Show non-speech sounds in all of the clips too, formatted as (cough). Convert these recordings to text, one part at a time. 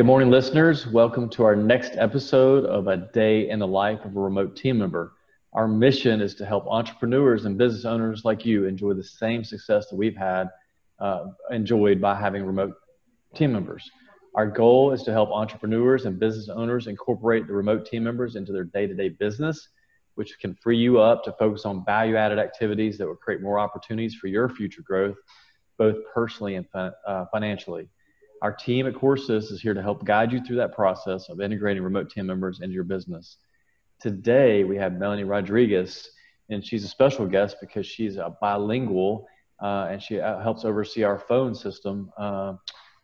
Good morning, listeners. Welcome to our next episode of A Day in the Life of a Remote Team Member. Our mission is to help entrepreneurs and business owners like you enjoy the same success that we've had uh, enjoyed by having remote team members. Our goal is to help entrepreneurs and business owners incorporate the remote team members into their day to day business, which can free you up to focus on value added activities that will create more opportunities for your future growth, both personally and uh, financially. Our team at CoreAssist is here to help guide you through that process of integrating remote team members into your business. Today, we have Melanie Rodriguez, and she's a special guest because she's a bilingual uh, and she uh, helps oversee our phone system uh,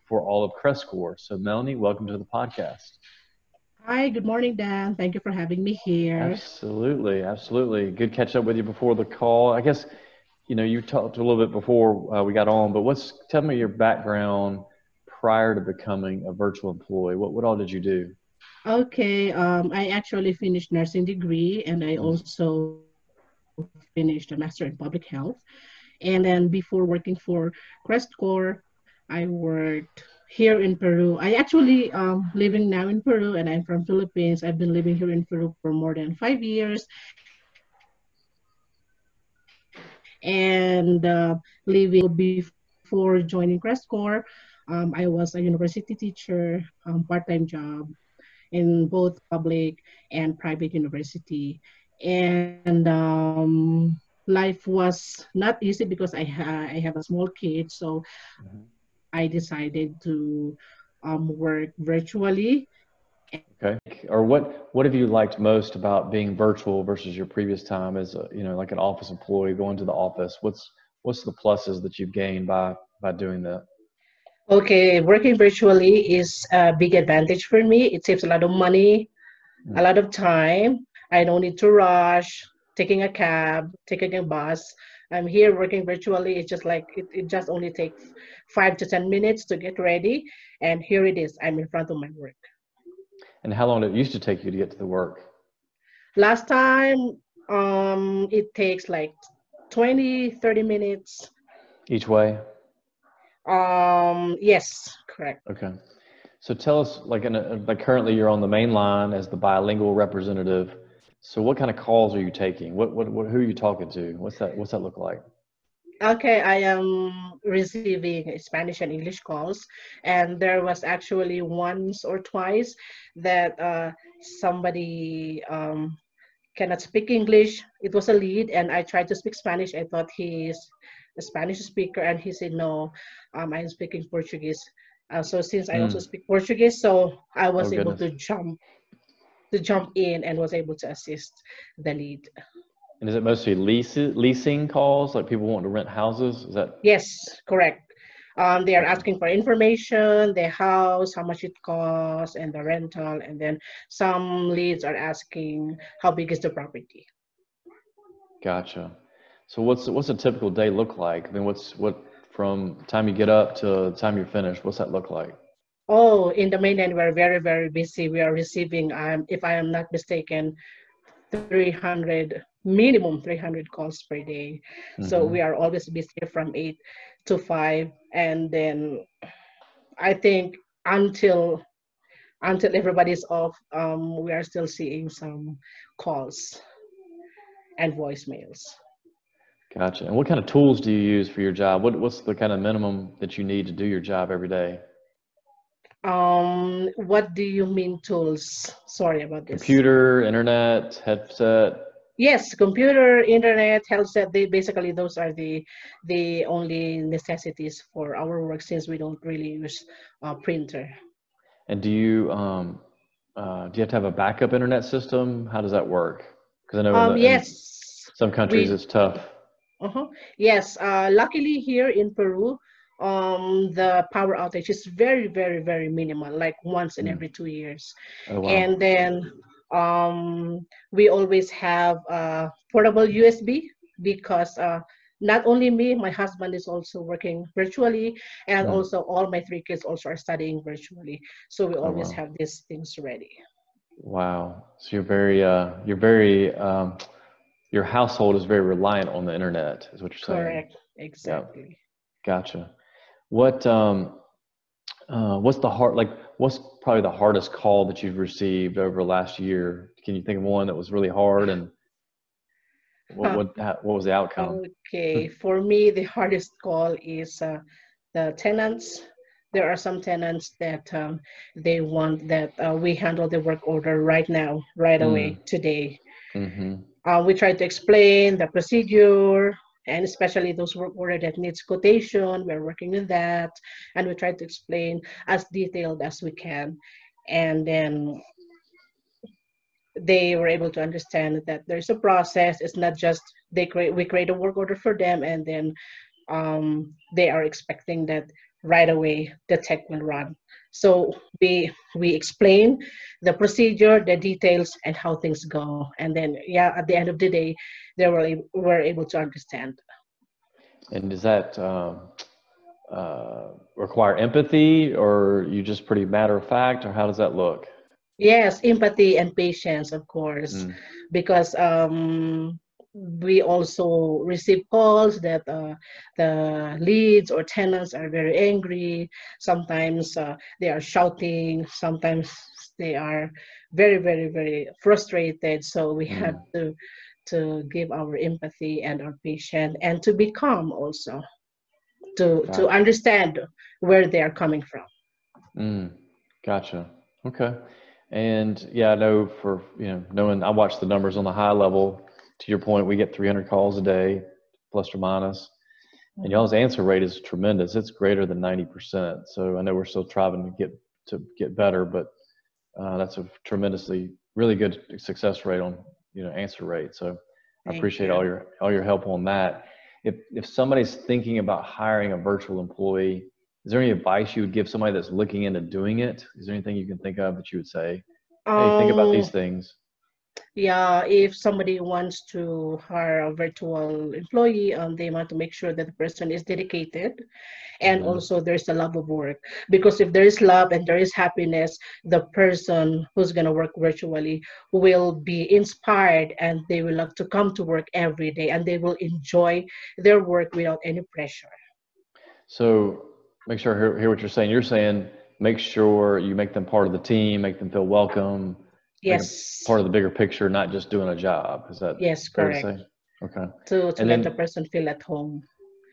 for all of Crestcore. So, Melanie, welcome to the podcast. Hi, good morning, Dan. Thank you for having me here. Absolutely, absolutely. Good catch up with you before the call. I guess, you know, you talked a little bit before uh, we got on, but what's tell me your background prior to becoming a virtual employee? What what all did you do? Okay, um, I actually finished nursing degree, and I mm-hmm. also finished a master in public health. And then before working for Crestcore, I worked here in Peru. I actually um, living now in Peru, and I'm from Philippines. I've been living here in Peru for more than five years. And uh, living before joining Crestcore, um, I was a university teacher, um, part-time job in both public and private university. And um, life was not easy because I, ha- I have a small kid. So mm-hmm. I decided to um, work virtually. Okay. Or what, what have you liked most about being virtual versus your previous time as a, you know, like an office employee going to the office? What's, what's the pluses that you've gained by, by doing that? Okay, working virtually is a big advantage for me. It saves a lot of money, a lot of time. I don't need to rush, taking a cab, taking a bus. I'm here working virtually. It's just like it, it just only takes five to 10 minutes to get ready. And here it is. I'm in front of my work. And how long did it used to take you to get to the work? Last time, um, it takes like 20, 30 minutes. Each way? Um, yes, correct. Okay. So tell us, like, in a, like currently you're on the main line as the bilingual representative. So what kind of calls are you taking? What, what, what who are you talking to? What's that, what's that look like? Okay, I am receiving Spanish and English calls, and there was actually once or twice that uh, somebody um, cannot speak English. It was a lead, and I tried to speak Spanish. I thought he's a Spanish speaker, and he said, "No, um, I'm speaking Portuguese." Uh, so since I mm. also speak Portuguese, so I was oh, able to jump to jump in and was able to assist the lead. And is it mostly lease, leasing calls, like people want to rent houses? Is that? Yes, correct. Um, they are asking for information, the house, how much it costs, and the rental. And then some leads are asking how big is the property. Gotcha. So what's what's a typical day look like? I mean, what's what from time you get up to time you're finished? What's that look like? Oh, in the mainland, we're very very busy. We are receiving, um, if I am not mistaken, 300 minimum 300 calls per day. Mm-hmm. So we are always busy from eight to five, and then I think until until everybody's off, um, we are still seeing some calls and voicemails. Gotcha. And what kind of tools do you use for your job? What, what's the kind of minimum that you need to do your job every day? Um, what do you mean tools? Sorry about this. Computer, internet, headset. Yes, computer, internet, headset. They basically those are the the only necessities for our work since we don't really use a printer. And do you um, uh, do you have to have a backup internet system? How does that work? Because I know um, the, yes, some countries we, it's tough. Uh-huh. Yes, uh, luckily here in Peru, um, the power outage is very, very, very minimal, like once in mm. every two years. Oh, wow. And then um, we always have a portable USB because uh, not only me, my husband is also working virtually, and mm. also all my three kids also are studying virtually. So we oh, always oh, wow. have these things ready. Wow. So you're very, uh, you're very, um, your household is very reliant on the internet, is what you're saying. Correct. Exactly. Gotcha. What um, uh, what's the hard like? what's probably the hardest call that you've received over the last year? Can you think of one that was really hard and what, what, (laughs) what was the outcome? Okay, for me, the hardest call is uh, the tenants. There are some tenants that um, they want that uh, we handle the work order right now, right away, mm. today. Mm-hmm. Uh, we try to explain the procedure, and especially those work order that needs quotation we're working with that and we try to explain as detailed as we can. And then they were able to understand that there's a process it's not just they create we create a work order for them and then um, they are expecting that right away the tech will run so we we explain the procedure the details and how things go. And then yeah at the end of the day they were, were able to understand. And does that uh, uh, require empathy or you just pretty matter of fact or how does that look? Yes empathy and patience of course. Mm. because um, we also receive calls that uh, the leads or tenants are very angry. Sometimes uh, they are shouting. Sometimes they are very, very, very frustrated. So we mm. have to to give our empathy and our patience and to be calm also to gotcha. to understand where they are coming from. Mm. Gotcha. Okay. And yeah, I know for you know knowing I watch the numbers on the high level to your point, we get 300 calls a day, plus or minus, and y'all's answer rate is tremendous. It's greater than 90%. So I know we're still trying to get to get better, but uh, that's a tremendously really good success rate on you know answer rate. So Thank I appreciate you. all your all your help on that. If if somebody's thinking about hiring a virtual employee, is there any advice you would give somebody that's looking into doing it? Is there anything you can think of that you would say? Hey, um, think about these um, things yeah if somebody wants to hire a virtual employee um, they want to make sure that the person is dedicated and mm-hmm. also there's a love of work. Because if there is love and there is happiness the person who's going to work virtually will be inspired and they will love to come to work every day and they will enjoy their work without any pressure. So make sure I hear, hear what you're saying. You're saying make sure you make them part of the team make them feel welcome yes. part of the bigger picture not just doing a job. Is that yes correct. to okay. To, to let then, the person feel at home.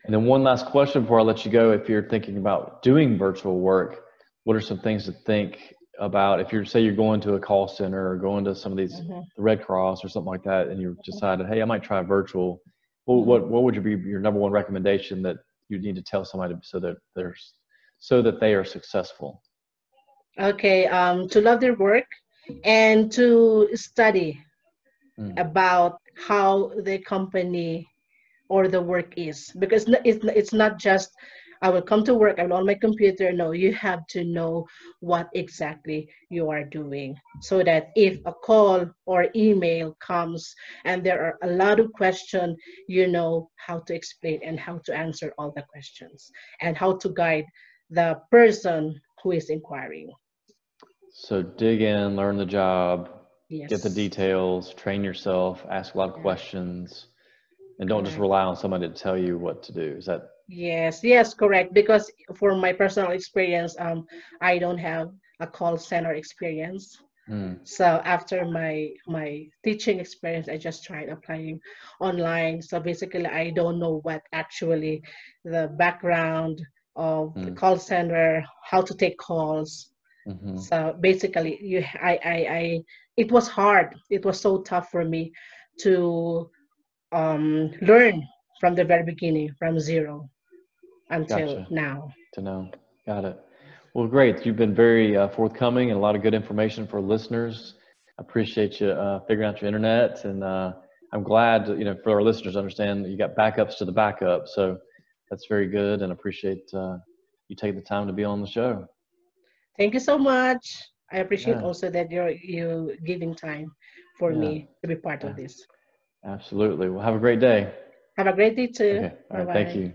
And then one last question before i let you go. If you're thinking about doing virtual work what are some things to think about? If you're say you're going to a call center or going to some of these mm-hmm. the red cross or something like that and you decided hey i might try virtual well, mm-hmm. what what would be your number one recommendation that you need to tell somebody so that there's so that they are successful? Okay um, to love their work and to study mm. about how the company or the work is because it's, it's not just I will come to work, I will on my computer. No, you have to know what exactly you are doing so that if a call or email comes and there are a lot of questions, you know how to explain and how to answer all the questions and how to guide the person who is inquiring. So dig in, learn the job, yes. get the details, train yourself, ask a lot of questions, and don't just rely on somebody to tell you what to do. Is that? Yes, yes, correct. Because for my personal experience, um, I don't have a call center experience. Mm. So after my my teaching experience, I just tried applying online. So basically, I don't know what actually the background of mm. the hmm. call center, how to take calls, Mm-hmm. So basically, you, I, I, I, it was hard. It was so tough for me to um, learn from the very beginning, from zero until gotcha. now. To know, got it. Well, great. You've been very uh, forthcoming and a lot of good information for listeners. I appreciate you uh, figuring out your internet, and uh, I'm glad you know for our listeners to understand you got backups to the backup. So that's very good, and appreciate uh, you taking the time to be on the show. Thank you so much. I appreciate yeah. also that you're you giving time for yeah. me to be part yeah. of this. Absolutely. Well, have a great day. Have a great day too. Okay. All right. Thank you.